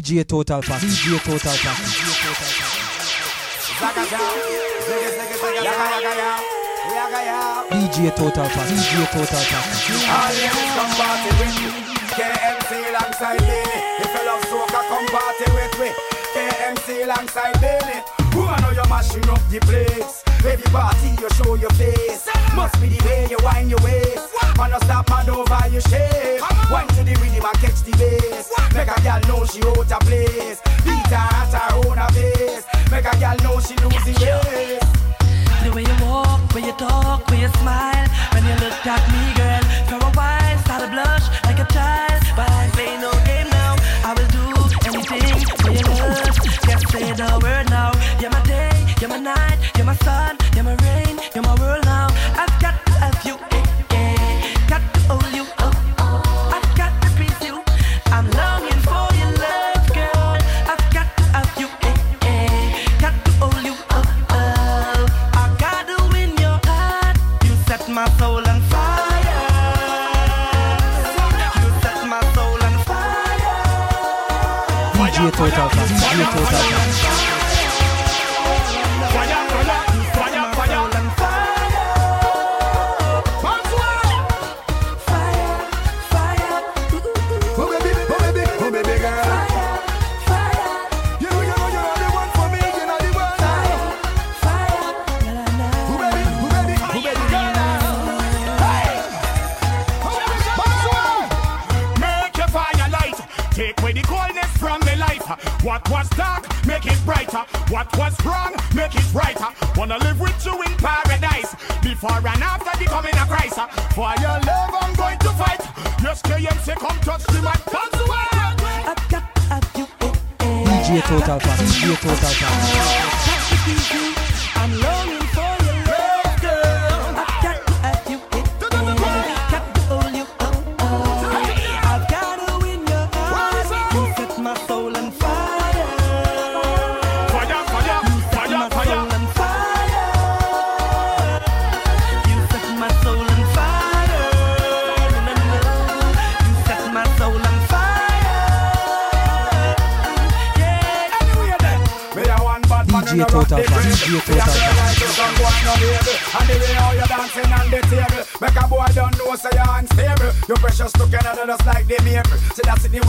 DJ Total Pack. DJ Total Pack. DJ Total Pack. DJ Total Pack. All come party with me. KMC alongside me. If you love soca, come party with me. KMC alongside Billy. I know you're mashing up the place. Every party you show your face. Must be the way you wind your waist. Man, no stop man over your shape. Wind to the rhythm and catch the bass. Make a girl know she out of place. Beat her at her own face. Make a girl know she the race. The way you walk, way you talk, way you smile When you look at me, girl For a while, start to blush like a child But I play no game now I will do anything for your love Just say the word You're my day, you're my night You're my sun, you're my rain You're my world now I've got to have you, eh, eh. Got to hold you, oh, oh I've got to please you I'm longing for your love, girl I've got to have you, eh, eh. Got to hold you, oh, oh I got to win your heart You set my soul on fire DJ Total Pack. DJ Total Pack. What was wrong, make it righter. Wanna live with you in paradise. Before and after the coming of Christ. For your love, I'm going to fight. Yes, KMC, come touch the mic. Come to work. I've got to have you, eh. DJ Total Pack. DJ Total Pack. DJ Total the DJ Total. And the way how you dancing on the table, make a boy don't know say you unstable. Precious like. See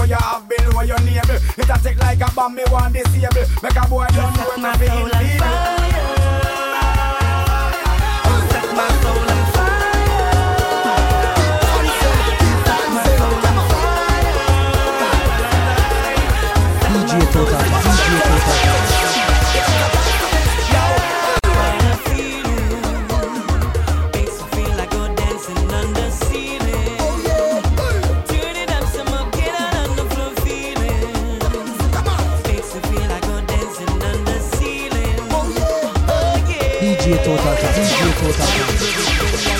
you have been, where. It a like a bomb, me want disable. Make a boy don't know fire. Set my soul on fire. DJ Total. DJ Total yeah. DJ Total Pack. DJ Total Pack. Let's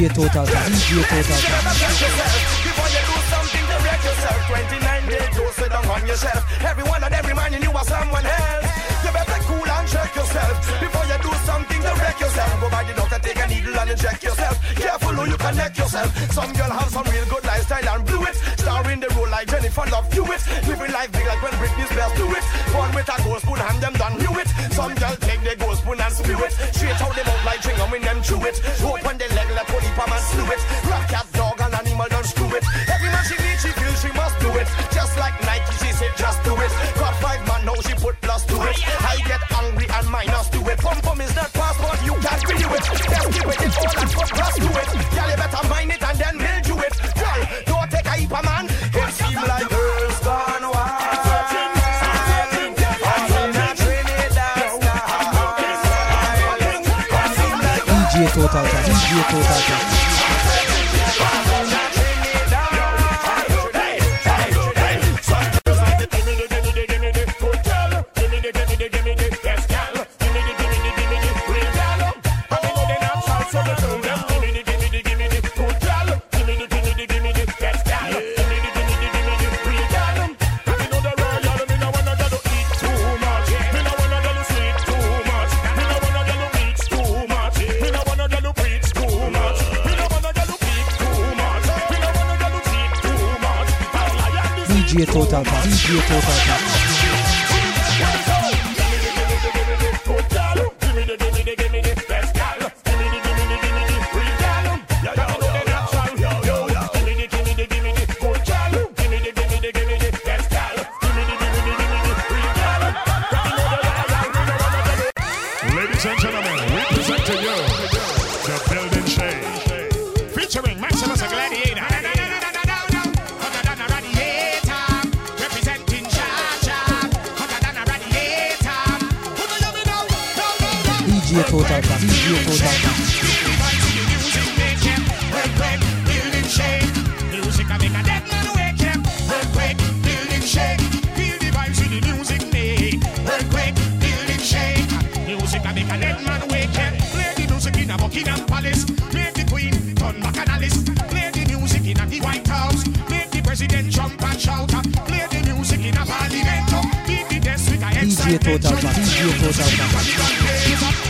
DJ Total, DJ Total. Before you do something to wreck yourself 29 days, go sit on yourself Every one of them reminding you of someone else. You better cool and check yourself Before you do something to wreck yourself. Go by the and inject yourself. Careful who you connect yourself. Some girl have some real good lifestyle and blew it. Starring the role like Jennifer Love Hewitt Living life big like when Britney Spears do it. Born with a gold spoon and them done knew it. Some girl take the gold spoon and spew it. Straight out them out like chewing when them chew it. Open the leg like Holy man slew it. Rock cat dog and animal don't screw it. Every man she needs she feels she must do it. Just like Nike she said just do it. Got five man now she put plus to it. I get angry and minus to it. Pum pum is not and put plus to it. Girl you better mind it and then we'll do it. Girl don't take a heap of man. It seem like girls gone wild. All in Trinidad style. It seem like Total, DJ DJ Total, DJ Total. Buckingham Palace, make the Queen turn back and Alice. Play the music in the White House, make the President jump and shout. Play the music in a Parliament, beat the desk with a DJ Total, DJ Total.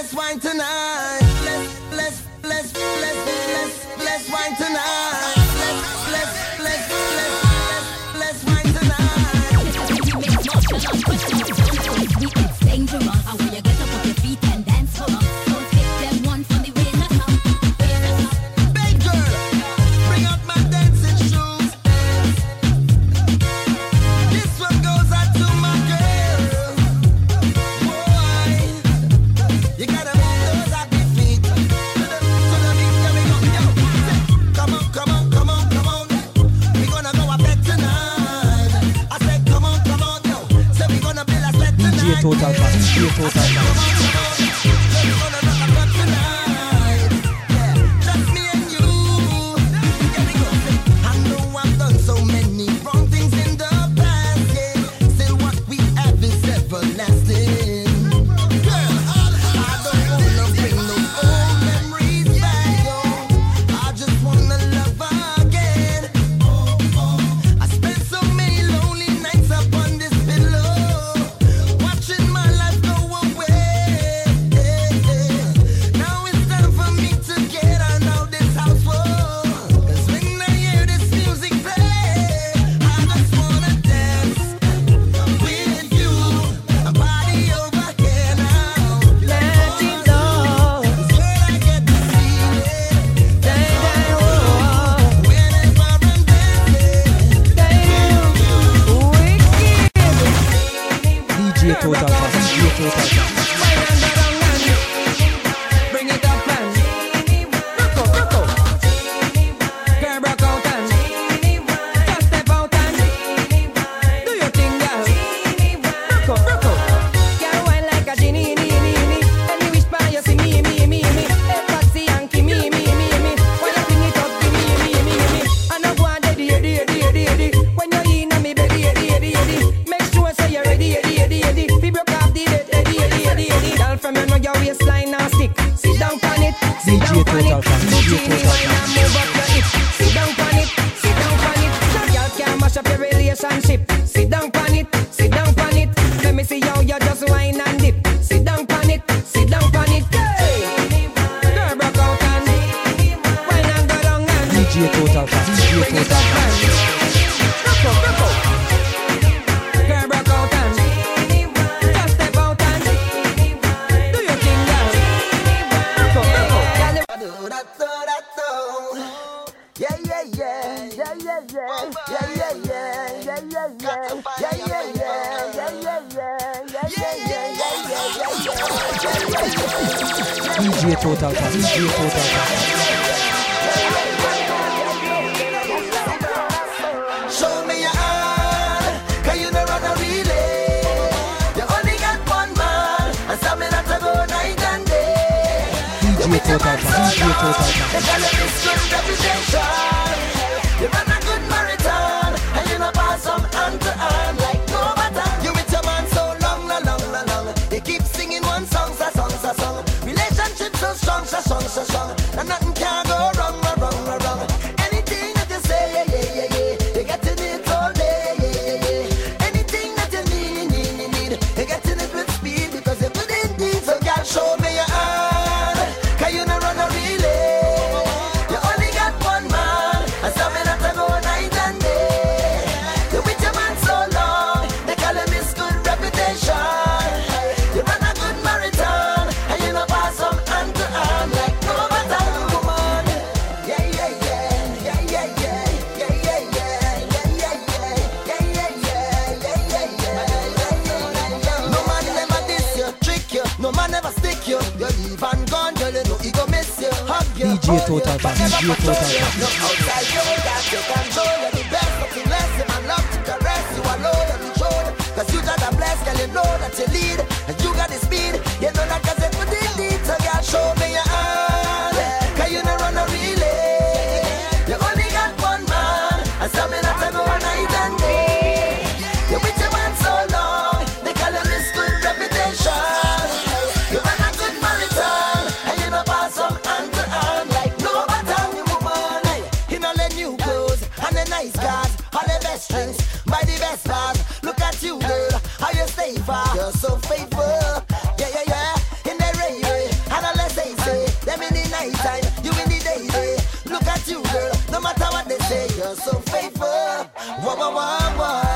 Let's wine tonight. Let's let's let's let's let's let's wine tonight. 가진주 의, best all the best drinks, buy the best bars. Look at you, girl, how you stay far. You're so faithful. Yeah, yeah, yeah. In the rain, and all they say say. Them in the night time, you in the day day. Look at you, girl, no matter what they say, you're so faithful. wah wah wah wah.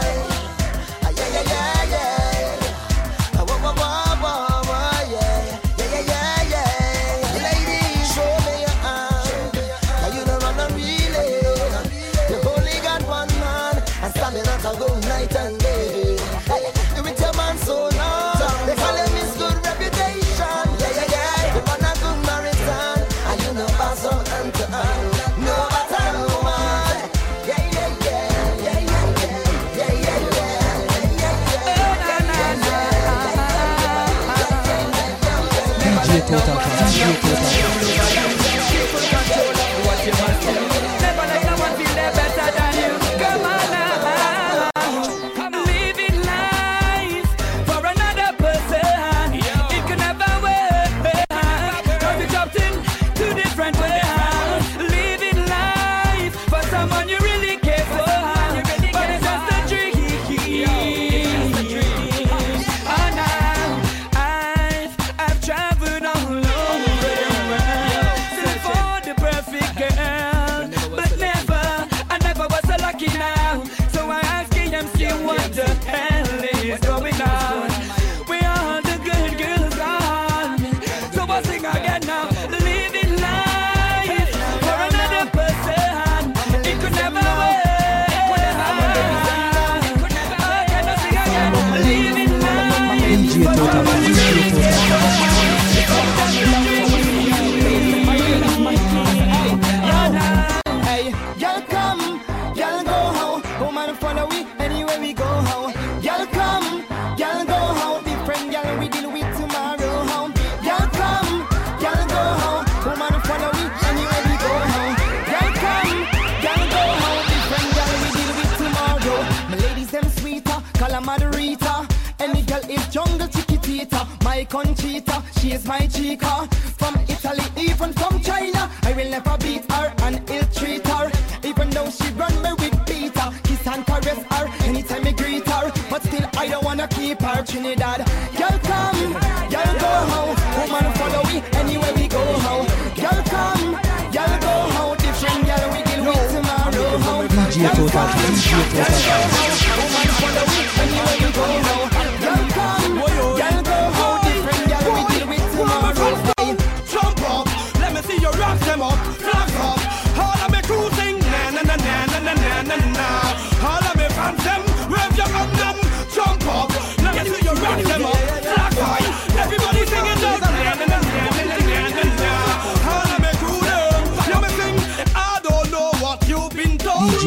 Conchita, she is my chica. From Italy, even from China, I will never beat her and ill treat her. Even though she run me with Peter, kiss and caress her anytime I greet her. But still, I don't wanna keep her Trinidad. Girl, come, girl, go home. Woman, follow me anywhere we go. Home. Girl, come, girl, go home. Different girl, we deal with tomorrow. Home. Girl, come, girl, go home. Woman, follow me anywhere we go.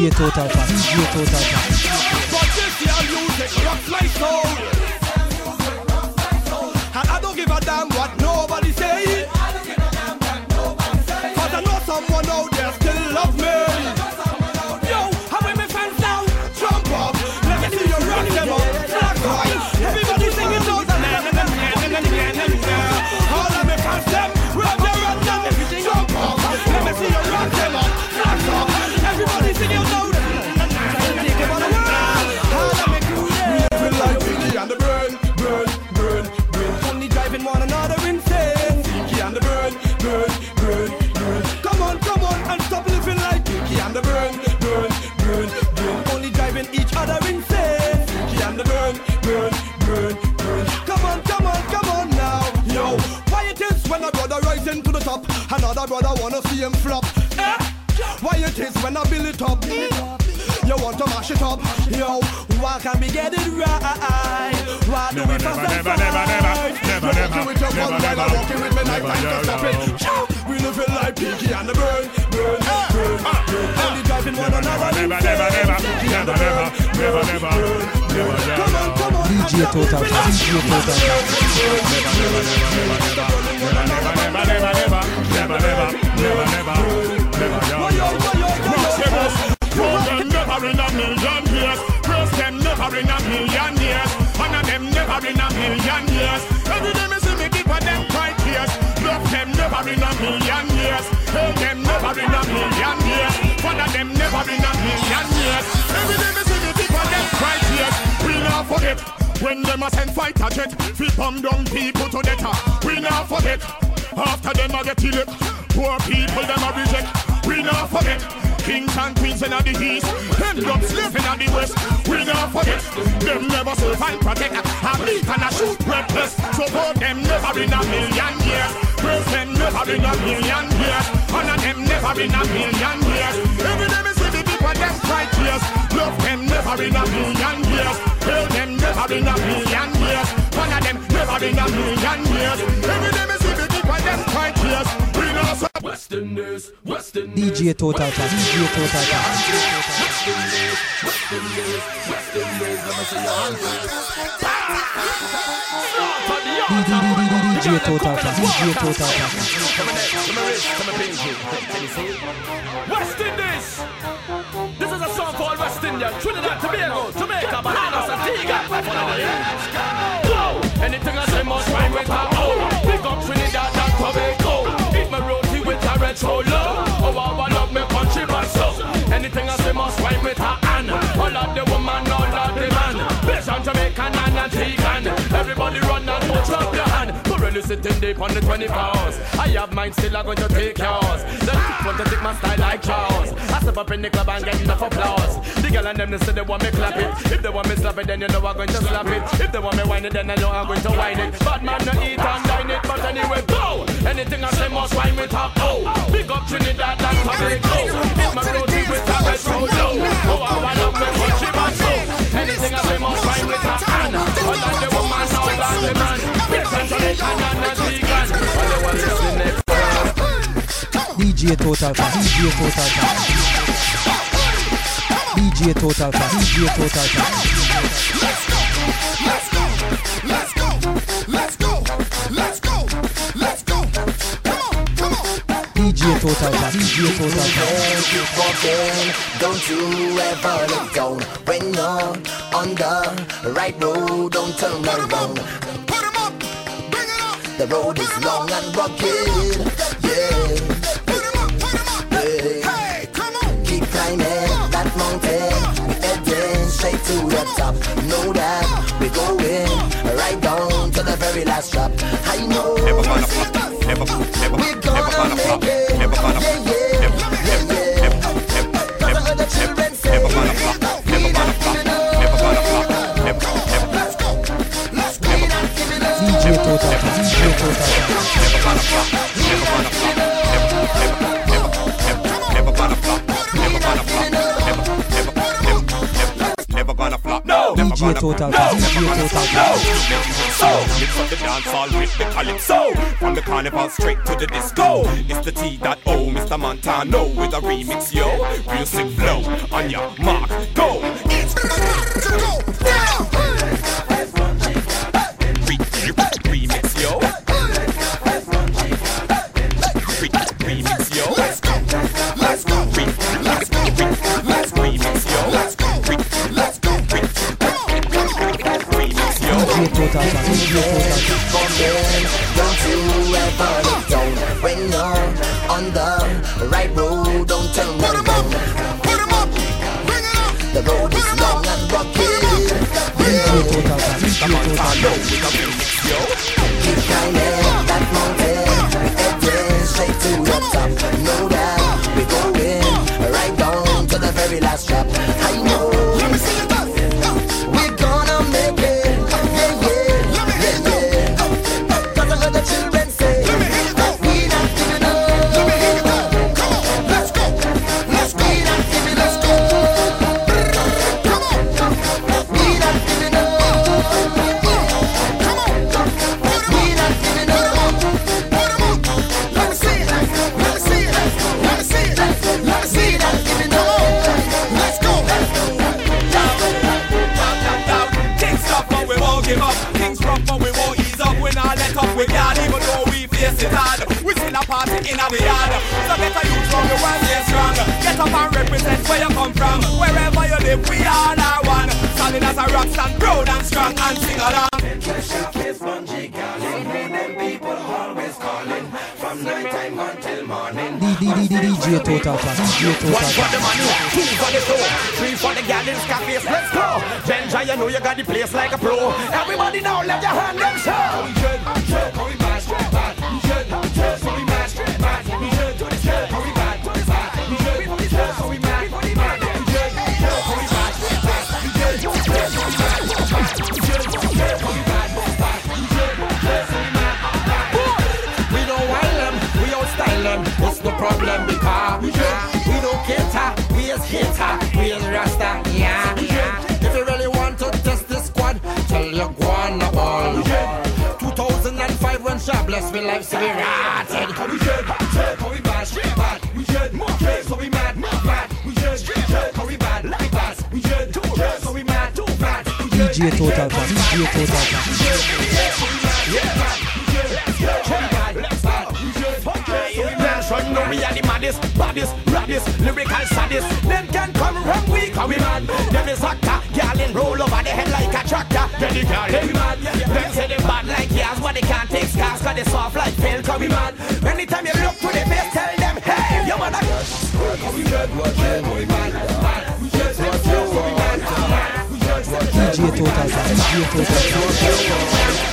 DJ Total Pass, DJ Total Pass. It is when I build it up? You want to mash it up, yo. Why can't we get it right? Why do we Never, fuss never, and never, never, fight? never, You never, walking with your never, gun while never, I'm walking with my knife never, and yo, to stop yo. it. Chow! We living like Pinky and the Brain, burn, burn, burn. Only driving one another Never, never, insane. never, Pinky and the never, Brain, never, burn, never, burn, never, burn. never, Come on, come on. DJ Total Pass, DJ Total Pass. Never in a million years. Praise them never in a million years. Honor them never in a million years. Every day me see me give them quite years. Love them never in a million years. Hate them never in a million years. Father them never in a million years. Every day me see me give them quite years. We not forget. When them a send fighter jet, fi bomb down people to death. We not forget. After them a get elect, poor people them a reject. We not forget. Kings and queens in the east, end up slaving in the west. We not forget. Them never serve and protect. A bleed and a shoot reckless. Support them never in a million years. Praise them never in a million years. Honor them never in a million years. Every day me see the people them right years. Love them never in a million years. Hail them never in a million years. Honor them never in a million years. Every day me see the people them right years. We not so Western news, Western DJ Total Pass, DJ Total Pass. DJ Total Pass, DJ Total Pass. West Indies. This is a song called West India, Trinidad, Tobago, Jamaica, Bahamas, Antigua. Anything I with a N. All of the woman, all of the man. Based on Jamaican and Antiguan. Everybody run and put up Currently sitting deep on the 24s. I have mine still, I'm going to take yours. The kids want to take my style like Charles. I step up in the club and get enough applause. The girl and them they say they want me clap it. If they want me slap it, then you know I'm going to slap it. If they want me whine it, then I know I'm going to whine it. Bad man no eat and dine it, but anyway go. Anything I say must rhyme with a O. Big up Trinidad and Tobago. Hit my roti with a red solo. Oh, oh, I love me country DJ Total Pass, DJ Total Pass. DJ Total Pass, DJ Total Pass. Let's go, let's go, let's go, let's go. Come on. DJ Total Pass, DJ Total Pass. walking, don't you ever look down. When you're on the right road, don't turn around. The road is long and rugged. Yeah. Yeah. Keep climbing that mountain. Heading straight to the top. Know that we're going right down to the very last drop. I know. We're gonna make it. No. DJ Total. No. DJ Total. So, mix up the dance all with the calypso From the carnival straight to the disco It's the T.O. Mr. Montano With a remix, yo Real sick flow On your mark, go It's the to go DJ Total, DJ One for the money, two for the show, three for the gal in Scarface. Let's go. Benjai, you know you got the place like a pro. Everybody now, let your hand them show. Problem? Because we don't cater, we is hater, we is rasta. Yeah, If you really want to test the squad, tell your guan a ball. 2005 when jobless, we lives to be rotted. We should, we bad, bad. We should, so we mad, mad. We should, so we bad, like that. We should, so we mad, too bad. DJ Total, DJ Total. Mention no we are the maddest, baddest, raddest, lyrical saddest. Them can come wrong we cause we mad. Them is actor, girl in roll over the head like a tractor. Then the girl they mad. Them say they bad like yours, but they can't take scars cause they soft like fail cause we mad. Anytime you look to the face, tell them, hey, you mother. Cause we mad, we mad, mad. We just want you, we mad, mad. We just DJ Total, DJ Total.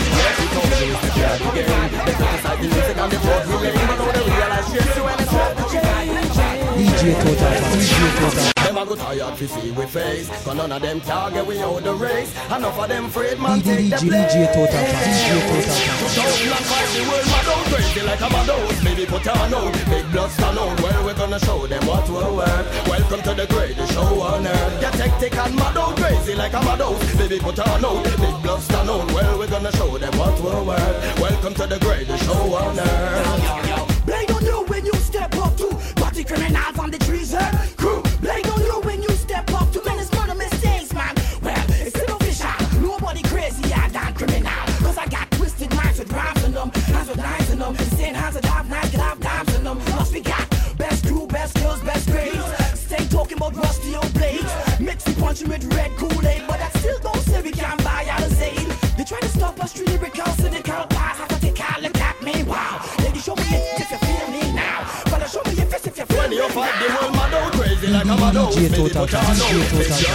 DJ Total, DJ Total. Them a go tired to see we face. Cause none of them can get we out the race. Enough of them afraid man take the DJ, place. DJ Total, DJ Total. Don't like fight the world mad out crazy like a mad out Baby put on out, big blood stand out. Well we're gonna show them what we're worth? Welcome to the greatest show on earth. Get hectic and mad out crazy like a mad out Baby put on out, big blood stand out. Well we're gonna show them what we're worth? Welcome to the greatest show on earth. Blame criminals on the treason crew. Blame on you when you step up to menace murder mistakes, man. Well, it's still official. Nobody crazy, I than criminal. Cause I got twisted minds with rhymes in them, hands with lines in them. Insane hands with dive knives, get off dimes in them. Plus we got best crew, best skills, best grades. Stay talking about rusty old blades. Mix the punching with red DJ Total Time, DJ Total Time.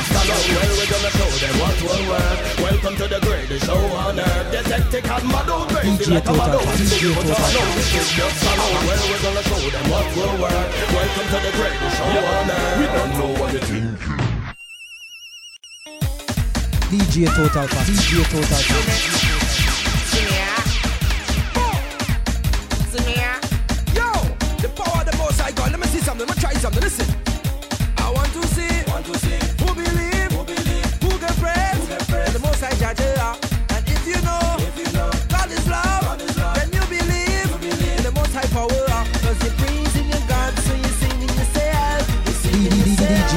Welcome to the greatest show on earth. And crazy DJ like a. DJ Total Time. Just follow we're gonna show them what we're worth. Welcome to the greatest show on earth. We don't know what you think. DJ Total Time, DJ Total Yo, the power of the most icon. Let me see something. Let me try something. Listen.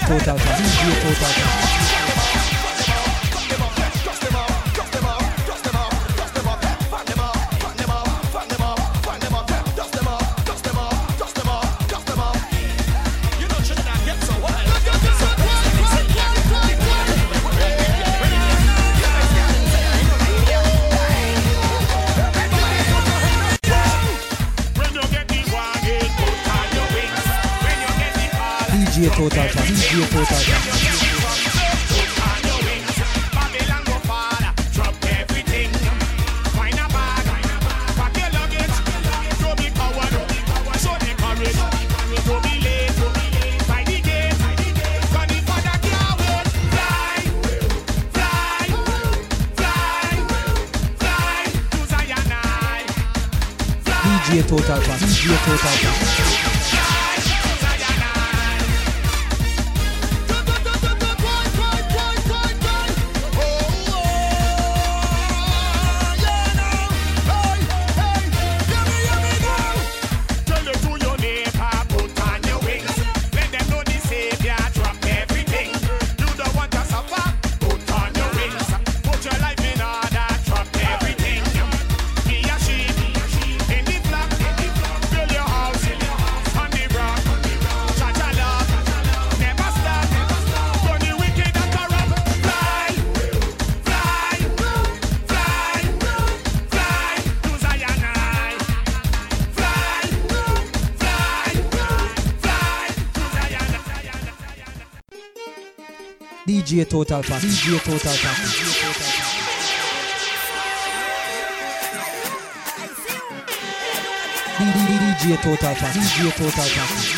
Total Kampf. Total your thoughts Total Total DJ Total Pack. DJ Total Pack. DJ Total Pack. DJ Total Pack. DJ Total Pack.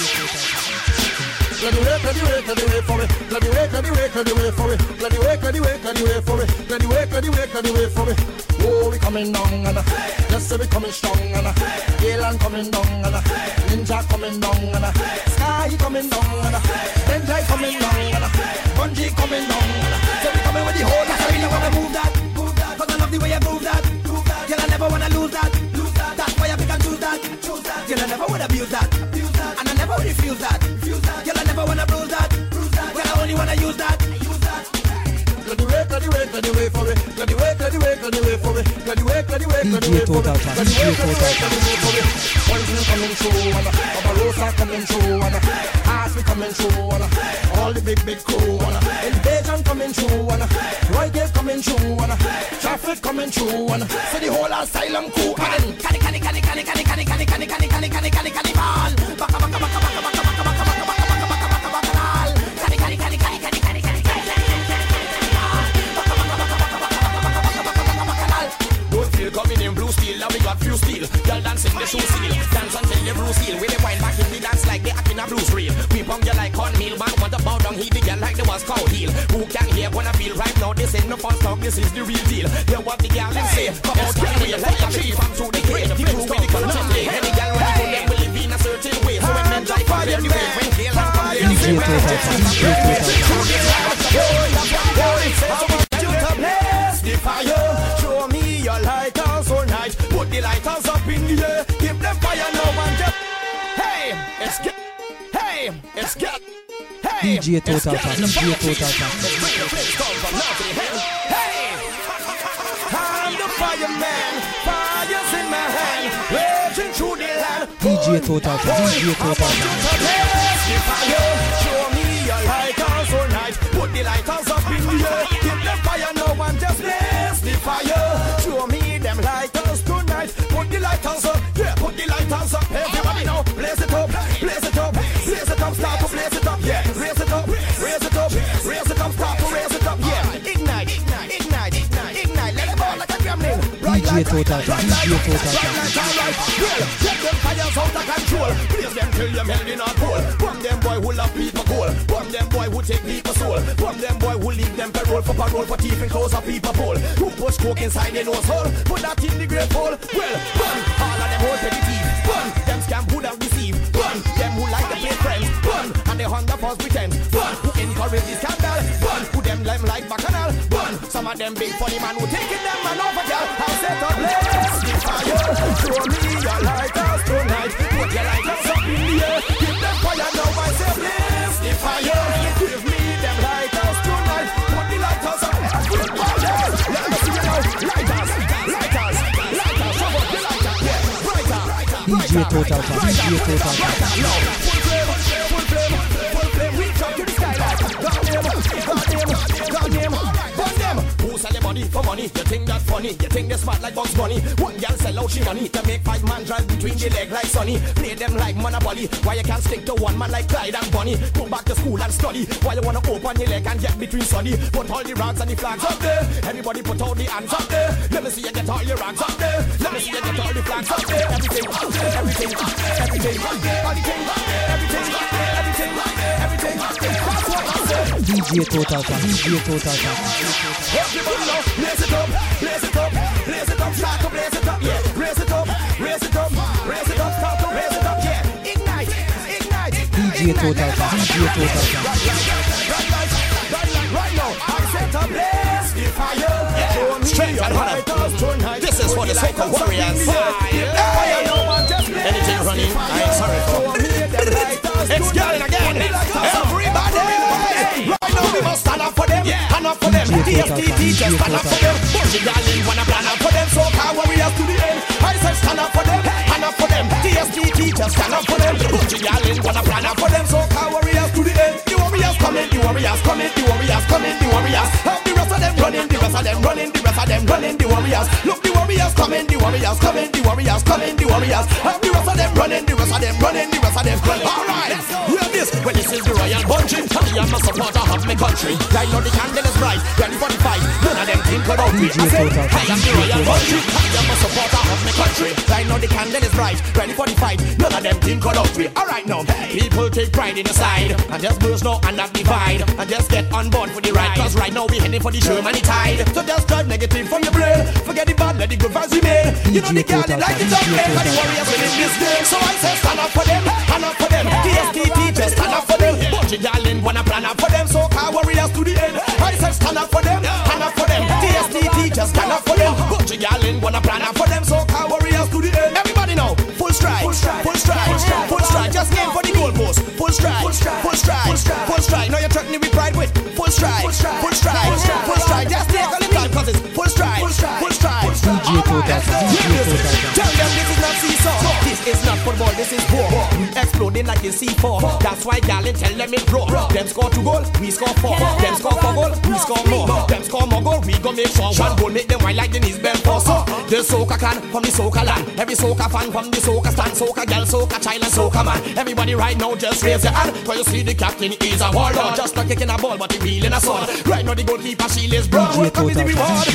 Let the wake, let me wait, let me wait for me. Let me wait, let me wait, let me wait for me. Let me wait, let me wait, let me wait for me. Let me wait, let me wait, let me wait for me. Oh, we coming down and. Hey! Just say we coming strong and Garlin coming down and Ninja coming down and Sky coming down and Benjai coming down and Bunji coming down. So we coming with the whole DJ Total Pack, DJ Total. Poison coming through, coming through, Ashley coming through, all the big, big crew, Invasion coming through, and Roy coming through, Traffic coming through, so the whole asylum crew, Cani, cani, cani, cani, cani, cani, cani, cani, cani, cani, cani, cani, baka, steel. Girl dancing the shoe seal, dance until the blue seal. With the wine back in the dance like they act in a blues reel. We punk you like cornmeal, man want to bow down, he the girl like there was cow heel. Who can hear when I feel right now? This ain't no false talk, this is the real deal. Hear what the girl them say, come out can we like a tree from through the grave. The crew with the content day, any girl when you them will live in a certain way. So when men drive from there, the way when kill and come there, DJ Total DJ Total. Pack, The DJ Total Pack. Let's bring the flames down from now to the hell. Hey, I'm the fireman. Fire's in my hand. Raging through the land. DJ Total Pack, DJ Total Pack. Show me your lighters all night. Put the lighters up in the air. Give them fire now and just blaze the fire. Show me them lighters tonight. Put the lighters up. Yeah, put the lighters up. Everybody now, blaze it up. Blaze it up. Blaze it up. Start to blaze it up. Yeah, Pack, DJ Total Pack. Well, get them fires out of control. Please them till them held in a pole. From them boy who love people cool. From them boy who take people soul. From them boy who leave them parole for parole for thief and close a people pole. Who push coke inside their nose hole. Put that in the grave hole. Well, bun. All of them hold petty thief. Bun. Them scam who don't deceive. Bun. Them who like to play friends. Bun. And they hunt the false pretense. Bun. Who encourage the scandal. Bun. Who them like. Bun. Some of them big funny man who taking them man over girl. I'll set up blaze the fire. Show me your lighters tonight. Put your lighters up in the air. Give them fire now. I say blaze the fire. Give me them lighters tonight. Put the lighters up. Oh, yes. Let me see you now. Lighters, lighters, lighters. Show up the lighter. Yeah, brighter, DJ Total Pack, DJ Total Pack. no, full flame, full money? You think that funny? You think they smart like Bugs Bunny? One girl sell out she money to make five man drive between the leg like Sonny. Play them like Monopoly. Why you can't stick to one man like Clyde and Bunny? Go back to school and study. Why you wanna open your leg and get between Sonny? Put all the rags and the flags up there. Everybody put all the hands up there. Let me see you get all your rags up there. Let me see you get all the flags up there. Everything. Everything up there. Everything up there. Everything up there. Everything up there. Everything up there. Everything DJ Total Pack, DJ Total Pack. Everybody now, blaze it up, blaze it up, blaze it up, start to blaze it up, yeah. Raise it up, raise it up, raise it up, start to raise it up, yeah. Ignite, ignite, DJ Total Pack, DJ Total Pack. right, right, right, right, right now. I set up blaze the fire. Show me Strength and honor. This is for the Put soca lighters up in warriors. the air. Give them fire now and just blaze Anything running, I ain't sorry for. Show me them lighters It's tonight. going again. Stand up for them, stand up for them. DJ Total TSTT Pack, teachers DJ stand up for them. Of darling wanna plan up for them, so car warriors to the end. I said stand up for them, stand up for them. TSTT teachers stand up for them. Of darling wanna plan up for them, so car warriors to the end. The warriors coming, the warriors coming, the warriors coming, the warriors. Have the rest of them running, the rest of them running, the rest of them running, the warriors. Look, the warriors coming, the warriors coming, the warriors coming, the warriors. Have the rest of them running, the rest Well, this is the royal bunching. I am a supporter of my country. Right now the candle is bright, ready for the fight. None of them think about me. I said, I am the DJ royal Total. bunching. I am a supporter of my country. Right now the candle is bright, ready for the fight. None of them think about me. All right now, people take pride in the side and just burst now and not divide and just get on board for the ride. Cause right now we heading for the Germany tide. So just drive negative from your brain. Forget the bad, let the good vibes remain. You know the DJ girl Total, like it DJ up and the warriors winning this game. So I say stand up for them, stand up for them. TSTT is poor. We exploding like in C4. That's why Garlin tell them it bro. Them score two goals, we score four. Them score four goals, we score more. Them score more goals, we go make sure one goal make them wild like the knees bend for. So the soca clan from the soca land. Every soca fan from the soca stand. Soca girl, soca child and soca man. Everybody right now just raise your hand. Cause you see the captain is a warlord. Just not kicking a ball but he wheeling a sword. Right now the goalkeeper she is broad. Welcome is the reward.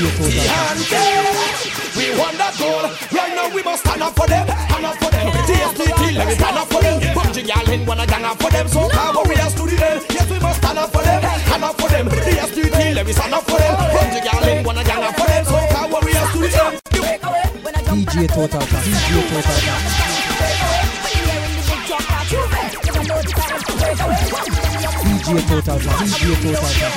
We won that goal. Right now we must stand up for them. Stand up for them. TSTT, let me stand up for them. Bunji Garlin wanna gang up for them. Soca warriors to the end. Yes, we must stand up for them. Stand up for them. TSTT, let me stand up for them. Bunji in wanna gang up for them. DJ Total, DJ Total. DJ Total, DJ Total.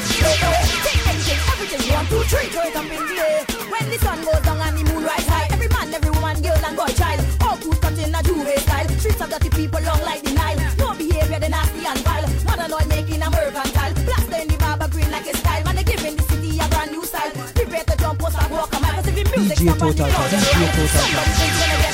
Up in the air. When the sun goes down and the moon rise high, every man, every woman, girl and boy, child, all good cut in a Juve style. Streets of dirty people Music DJ stop and the Total,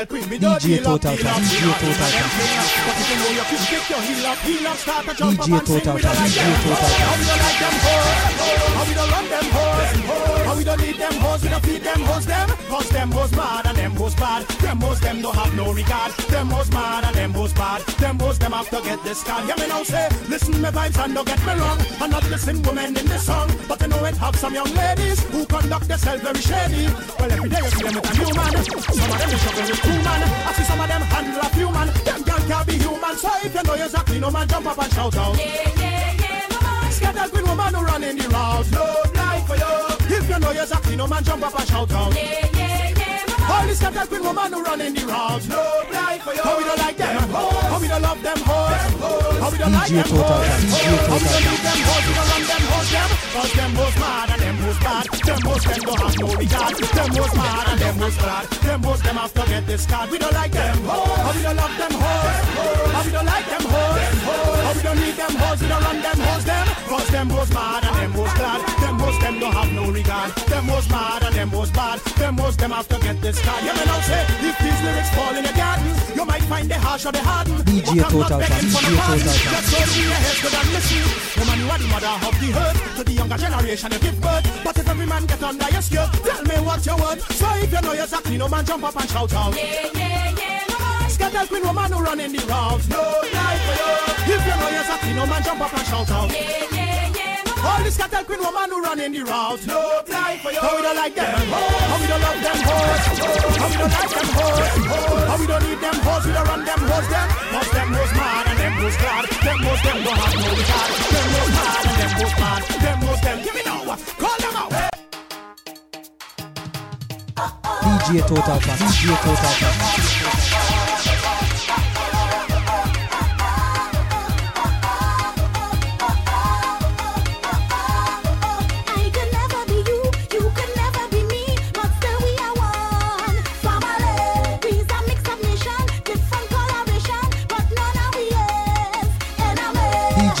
With queen, me DJ Total, up, DJ. Total. Them players, But if you know you can kick your heel up, heel up, start to jump DJ up and sing. Total, We DJ Total. hoes. How we don't like them hoes. How we don't run them hoes. How we don't need them hoes. We don't feed them hoes them. Cause them hoes mad and bad. Them hoes them don't have no regard. Them hoes mad and them hoes bad. Them hoes them have to get this card. Hear me now say, listen me vibes and don't get me wrong. I'm not listen women in this song. But I know it have some young ladies who conduct themselves very shady. Well every day you see them with a new man. Some of them is shopping with two man. I see some of them handle a few man. Them girl can't be human. So if you know you're exactly no man jump up and shout out. Yeah, yeah, yeah, mama. Scatter green woman who run in the. No life for you. If you know you're exactly no man jump up and shout out. Yeah, yeah. All the scatter green woman who run in the route. No life for you. How we don't like them. How we don't love them hoes. How we don't like them hoes. How we don't need them hoes. We don't run them hoes them. Cause them hoes mad and them hoes bad. Them hoes them don't have no regard. Them hoes mad and them hoes bad. Them hoes them have to get this card. We don't like them hoes. How we don't love them hoes. How we don't like them hoes. How we don't need them hoes. We don't run them hoes them. Cause them hoes mad and them hoes glad. Them hoes them don't have no regard. Them hoes mad and them hoes bad. Them hoes them have to get this card. Yeah, me now say, if these lyrics fall in your garden, you might find the harsh or the hardened. DJ But I'm not Total, begging for DJ pardon. Total. Just hold in your head so that listen. Woman, you are the mother of the earth. To the younger generation, you give birth. But if every man get under your skirt, tell me what's your word. So if you know you're exactly no man, jump up and shout out. Yeah, yeah, yeah, mama. Scatter queen woman who run in the route. No life for you. If you know you're exactly no man, jump up and shout out. Yeah, yeah, yeah, mama. All the scatter queen woman who run in the route. No life for you. How we don't like them. How we don't love them hoes. How we don't like them hoes. How we don't need them hoes. We don't run them hoes them. Cause them hoes mad and them hoes glad. Them hoes them don't have no regard. Them hoes mad and them hoes mad. Them hoes them. Give me now. Call them out. DJ Total, DJ Total. I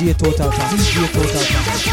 DJ Total, DJ Total.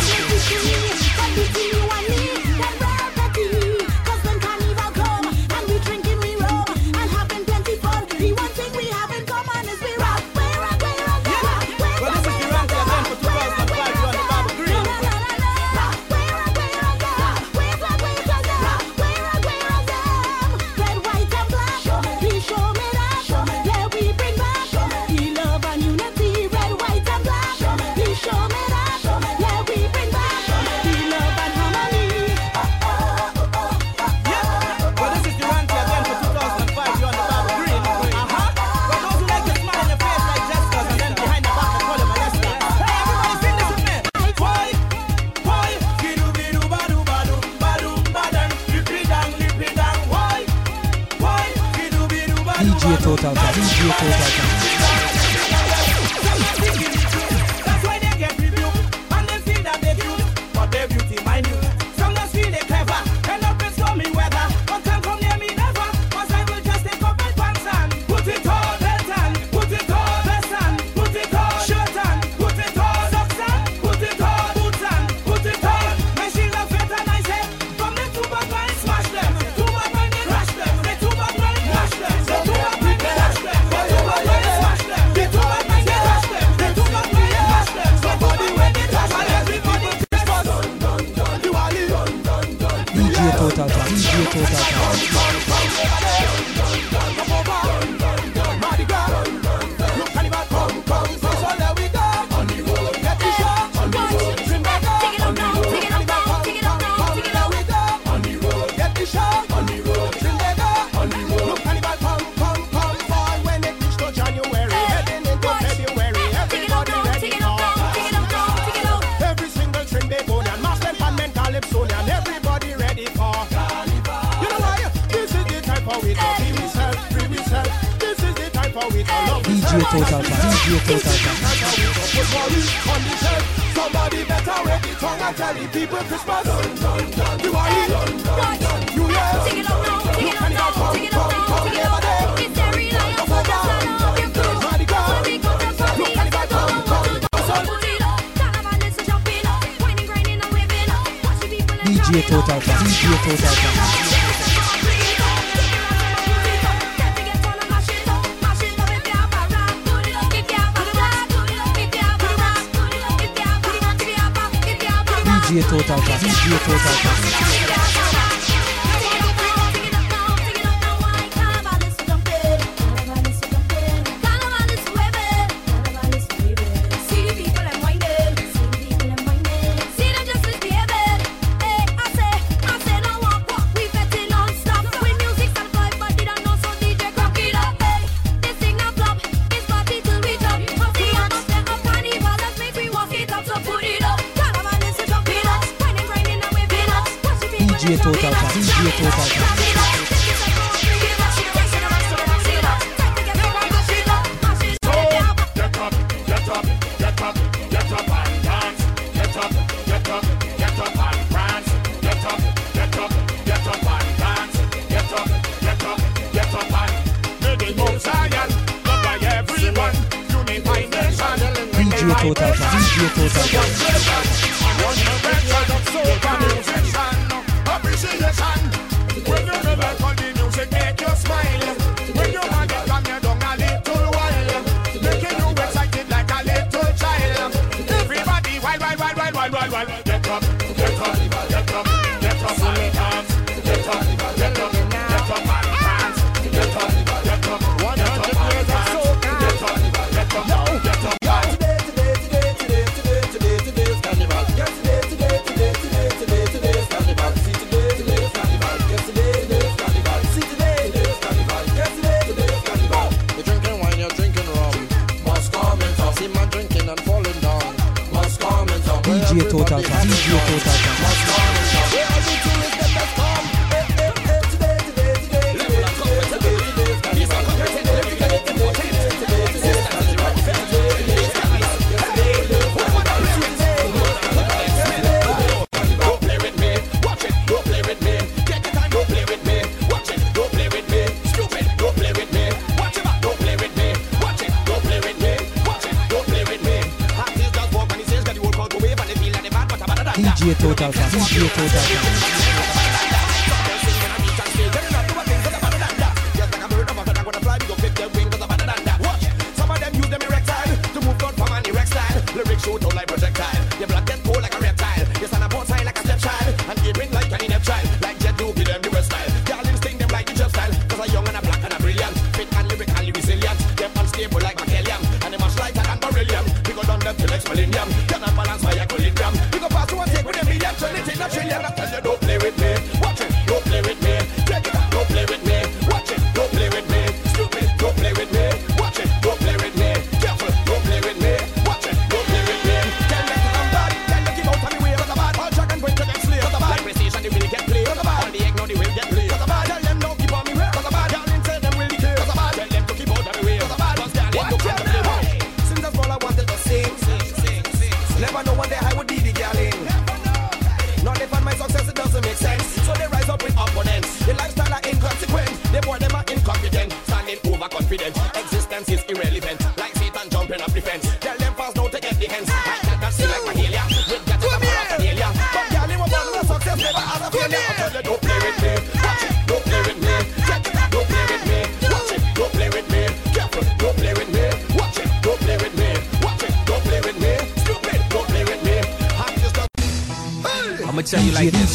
Birmingham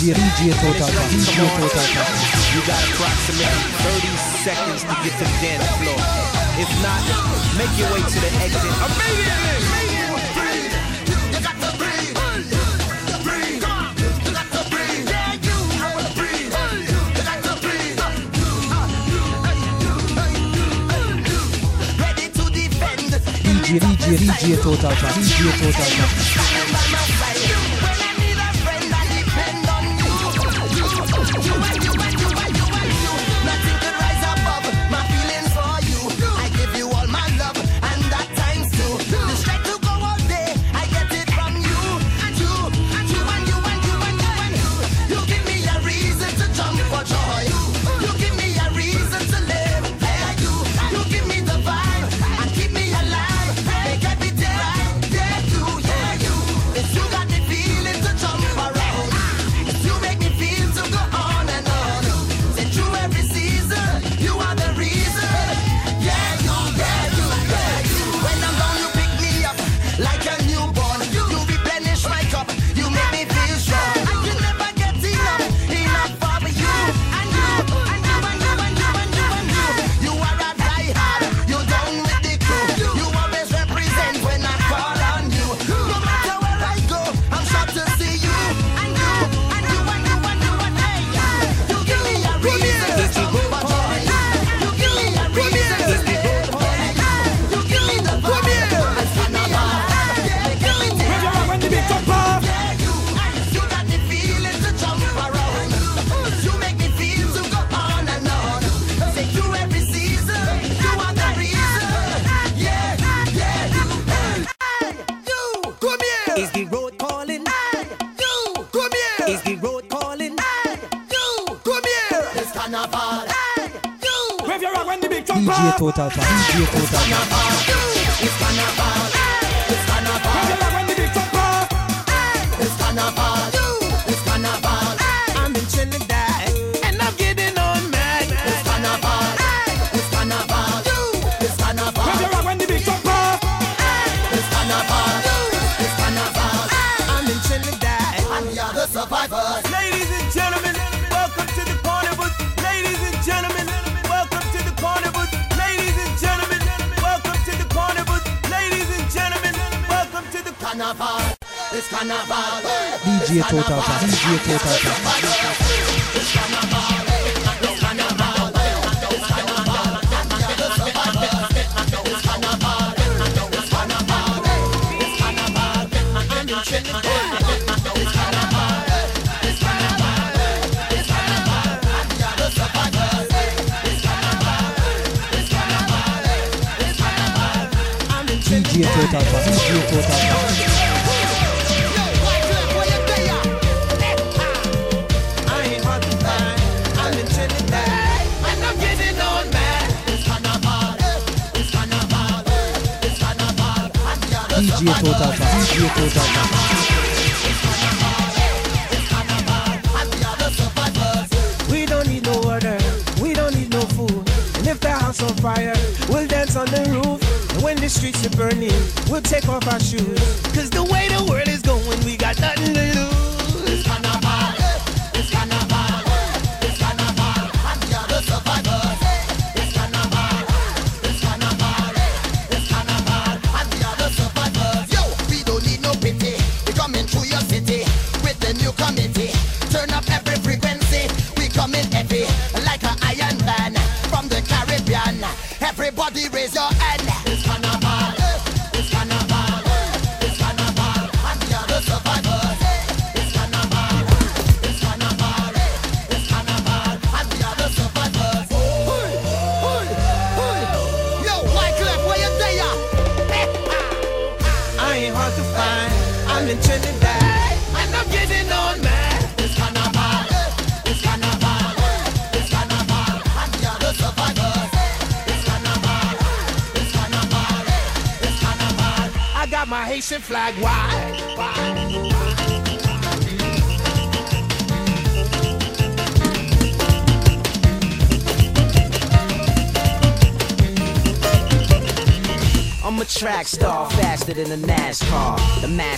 DJ, DJ Total Pack. DJ Total Pack. You got approximately 30 seconds to get to the dance floor. If not, make your way to the exit immediately. DJ, DJ, DJ Total Pack. DJ Total Pack.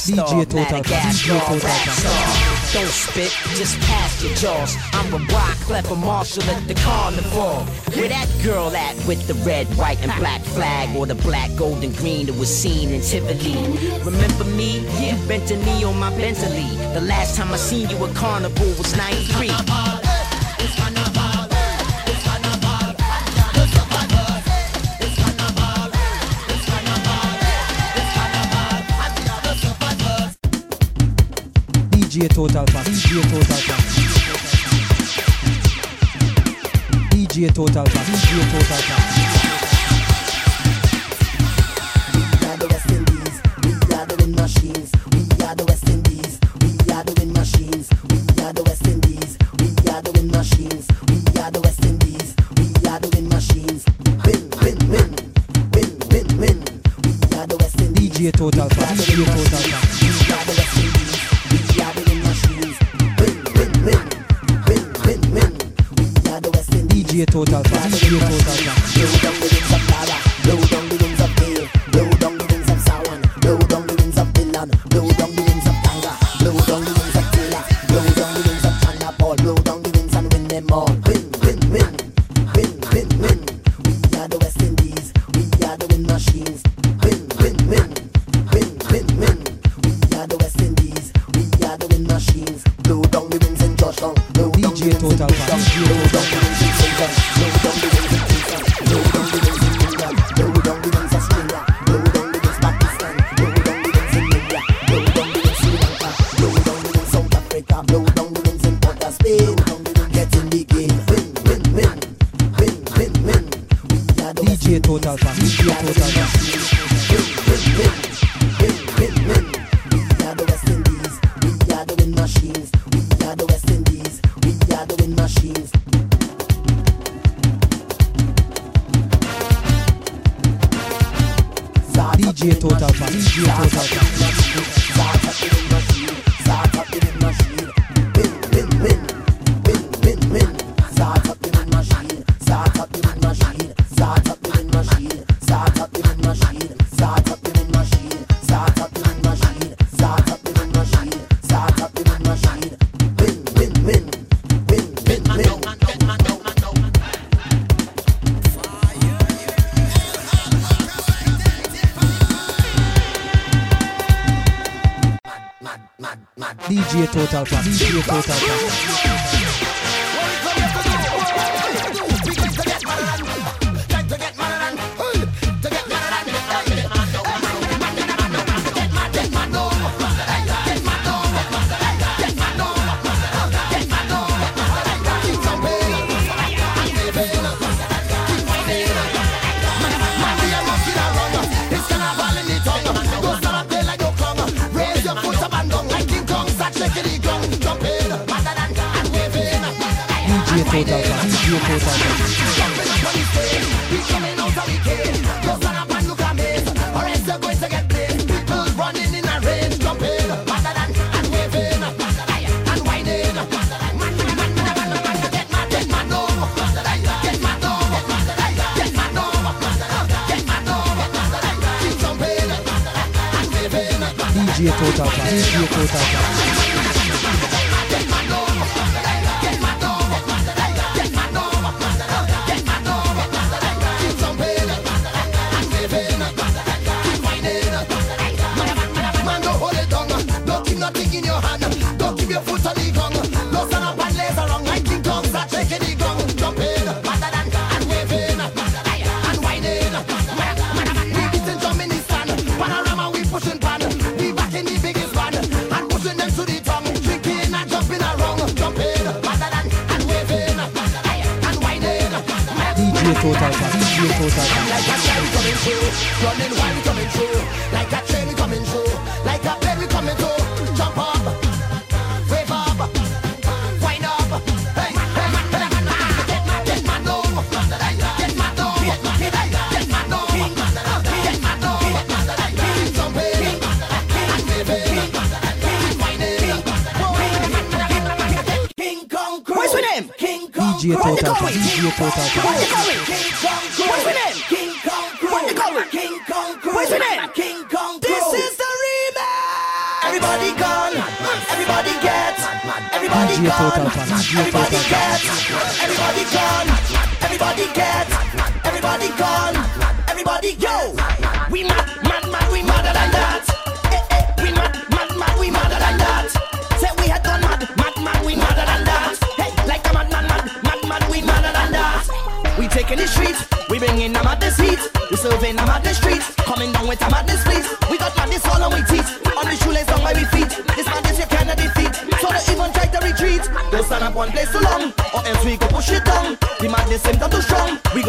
DJTotal.com. Don't spit, just pass your jaws. I'm a rock, clever marshal at the carnival. Where that girl at with the red, white, and black flag, or the black, gold, and green that was seen in Tivoli. Remember me? Yeah, bent a knee on my Bentley. The last time I seen you at carnival was 93. Total Pack, DJ Total Pack. DJ Total Pack, DJ Total Pack. We are the West Indies, we are the wind machines. We are the West Indies, we are the wind machines. We are the West Indies, we are the wind machines. We are the West Indies, we are the wind machines. Win, win, win, win, win. We are the West Indies. DJ Total blow down the ends of Tonga, blow down the 找找机会到。DJ Total Pass. Total Pass. Don't keep your foot on the ground you. Like a train coming through, running wild coming through. Like a train coming through, like a baby coming through. Jump up, wave up, wind up. Hey, hey, man, man, man, man, get my, get my no, get my no, get my no, get my no, get my no, jump in and wave in and wind in. King Kong, what's with him? DJ Total, DJ Total. total. Everybody, everybody, everybody, everybody,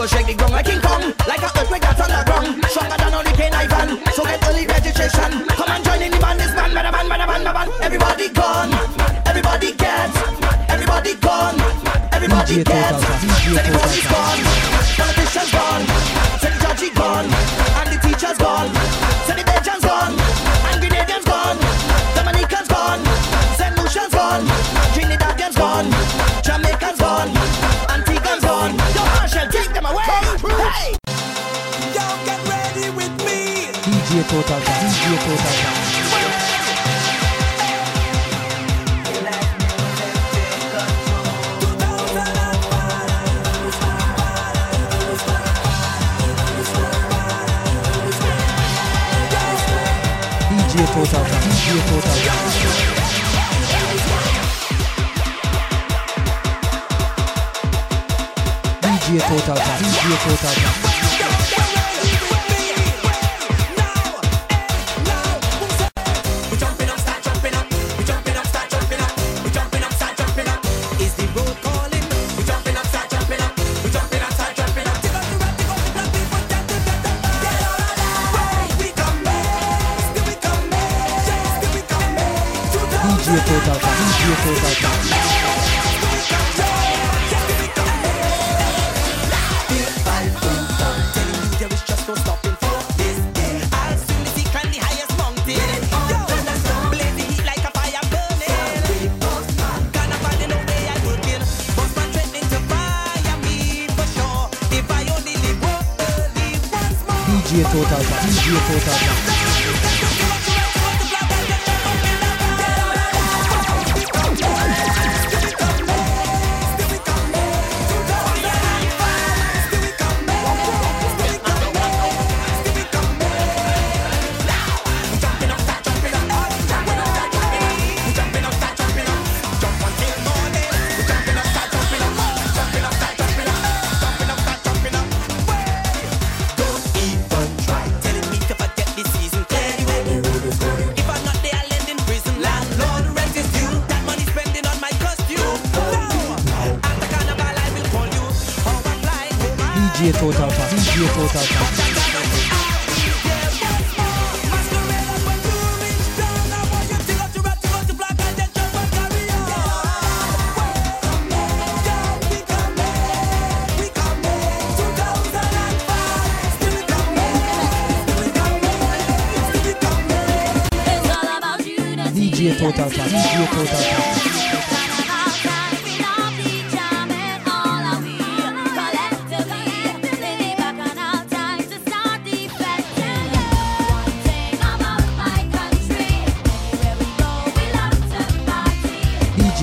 shake the ground like King DJ Total Dance, DJ Total Dance. DJ Total Dance, DJ Total Dance. DJ Total Dance, DJ Total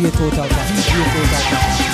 毕业多大了？毕业多？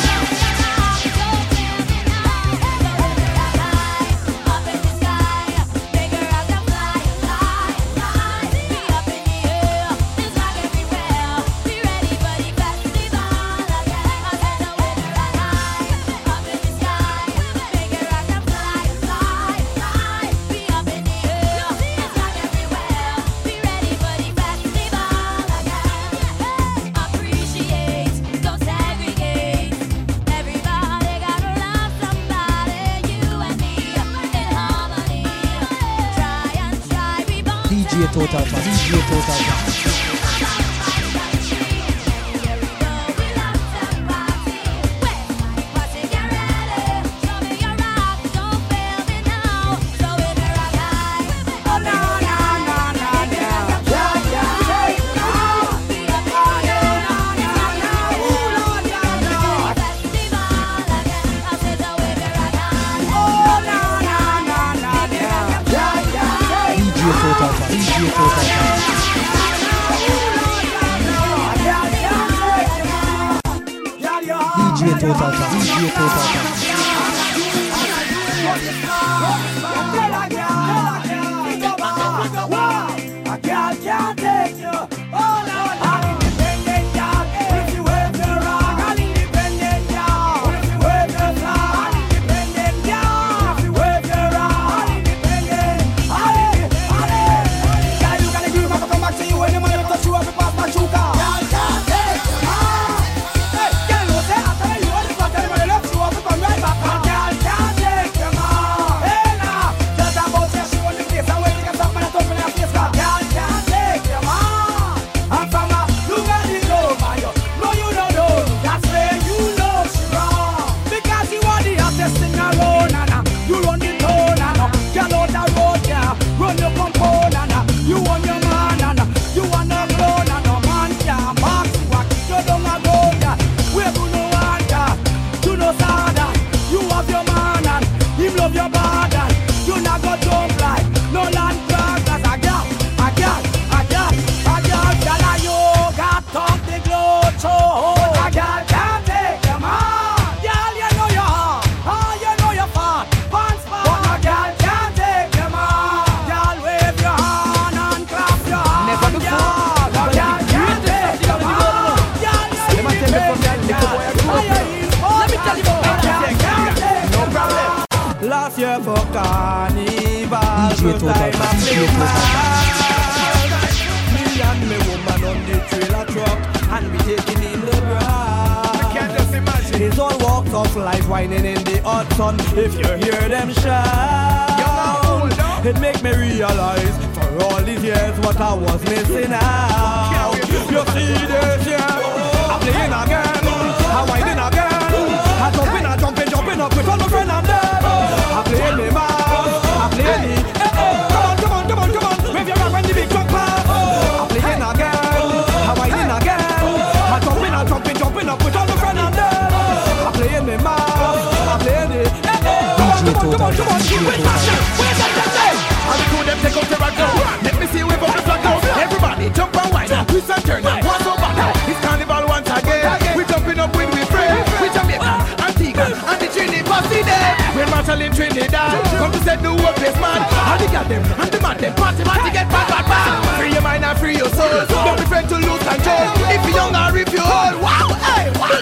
Come to set the whole place man. All the girl them and the man them party man to get bad bad bad. Free your mind and free your soul. Don't be afraid to lose control. If you young or if you old, wow, hey, wow.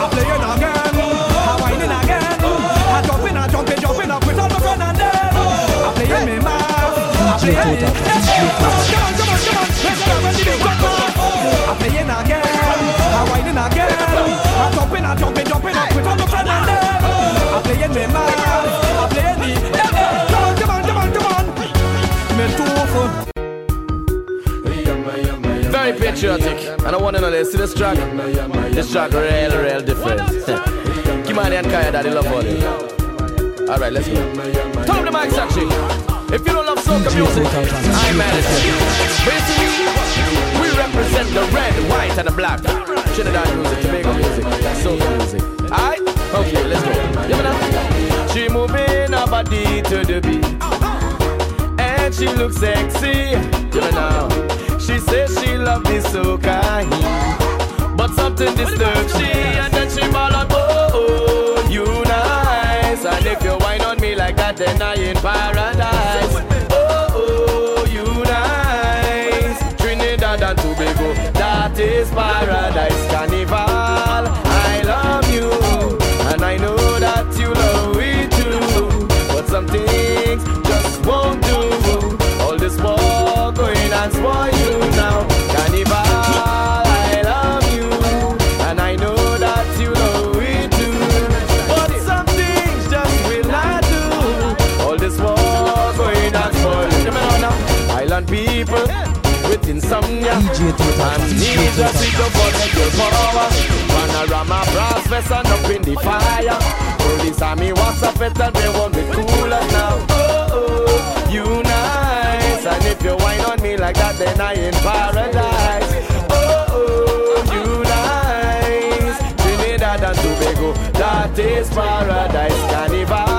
I'm playing again, I'm whining again. I'm jumping, I'm jumping, jumping up with all my friends and them. I'm playing me man, I'm playing Come on, come on, come on, come on. Let's go when the beat come on. I'm playing again, I'm whining again. I'm jumping, I'm jumping, jumping up with all my friends and them. I'm playing me man, I'm playing the. Come on, come on, come on, come on. Me too. Very patriotic. And I want to know this. See this track? This track real, real different. Kimani and Kaya Daddy love all it. Alright, let's go. Turn up the mic, Sachi. If you don't love soca music, I'm mad at you. Basically, we represent the red, white, and the black. Trinidad music, Tobago music, soca music. Alright? Okay, She moving her body to the beat. And she looks sexy. You know? She says she love the soca heat. But something disturbs she And then she ball out, oh, oh, you nice And if you whine on me like that then I in paradise Oh, oh, you nice Trinidad and Tobago, that is paradise Carnival, some things just will not do. All this war going and spoil you. Now. Island people with insomnia. Amnesia switch up for your power. Panorama brass vest and up in the fire. Police army was a vet and they want me cooler now? Oh, oh, oh. you nice And if you whine on me like that then I in paradise. Oh, oh, you nice. Trinidad and Tobago, that is paradise. Carnival,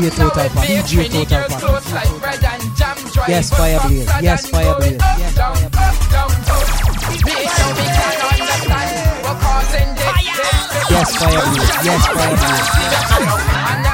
DJ Total Pump. DJ Total Pump. Yes, fire blaze. Yes, Fireblaze. Yes, Fireblaze. Yes, fire blaze.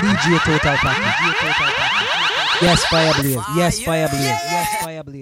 DJ Total Package. Yes, Fire Blaze. Yes, Fire Blaze. Yes, Fire Blaze.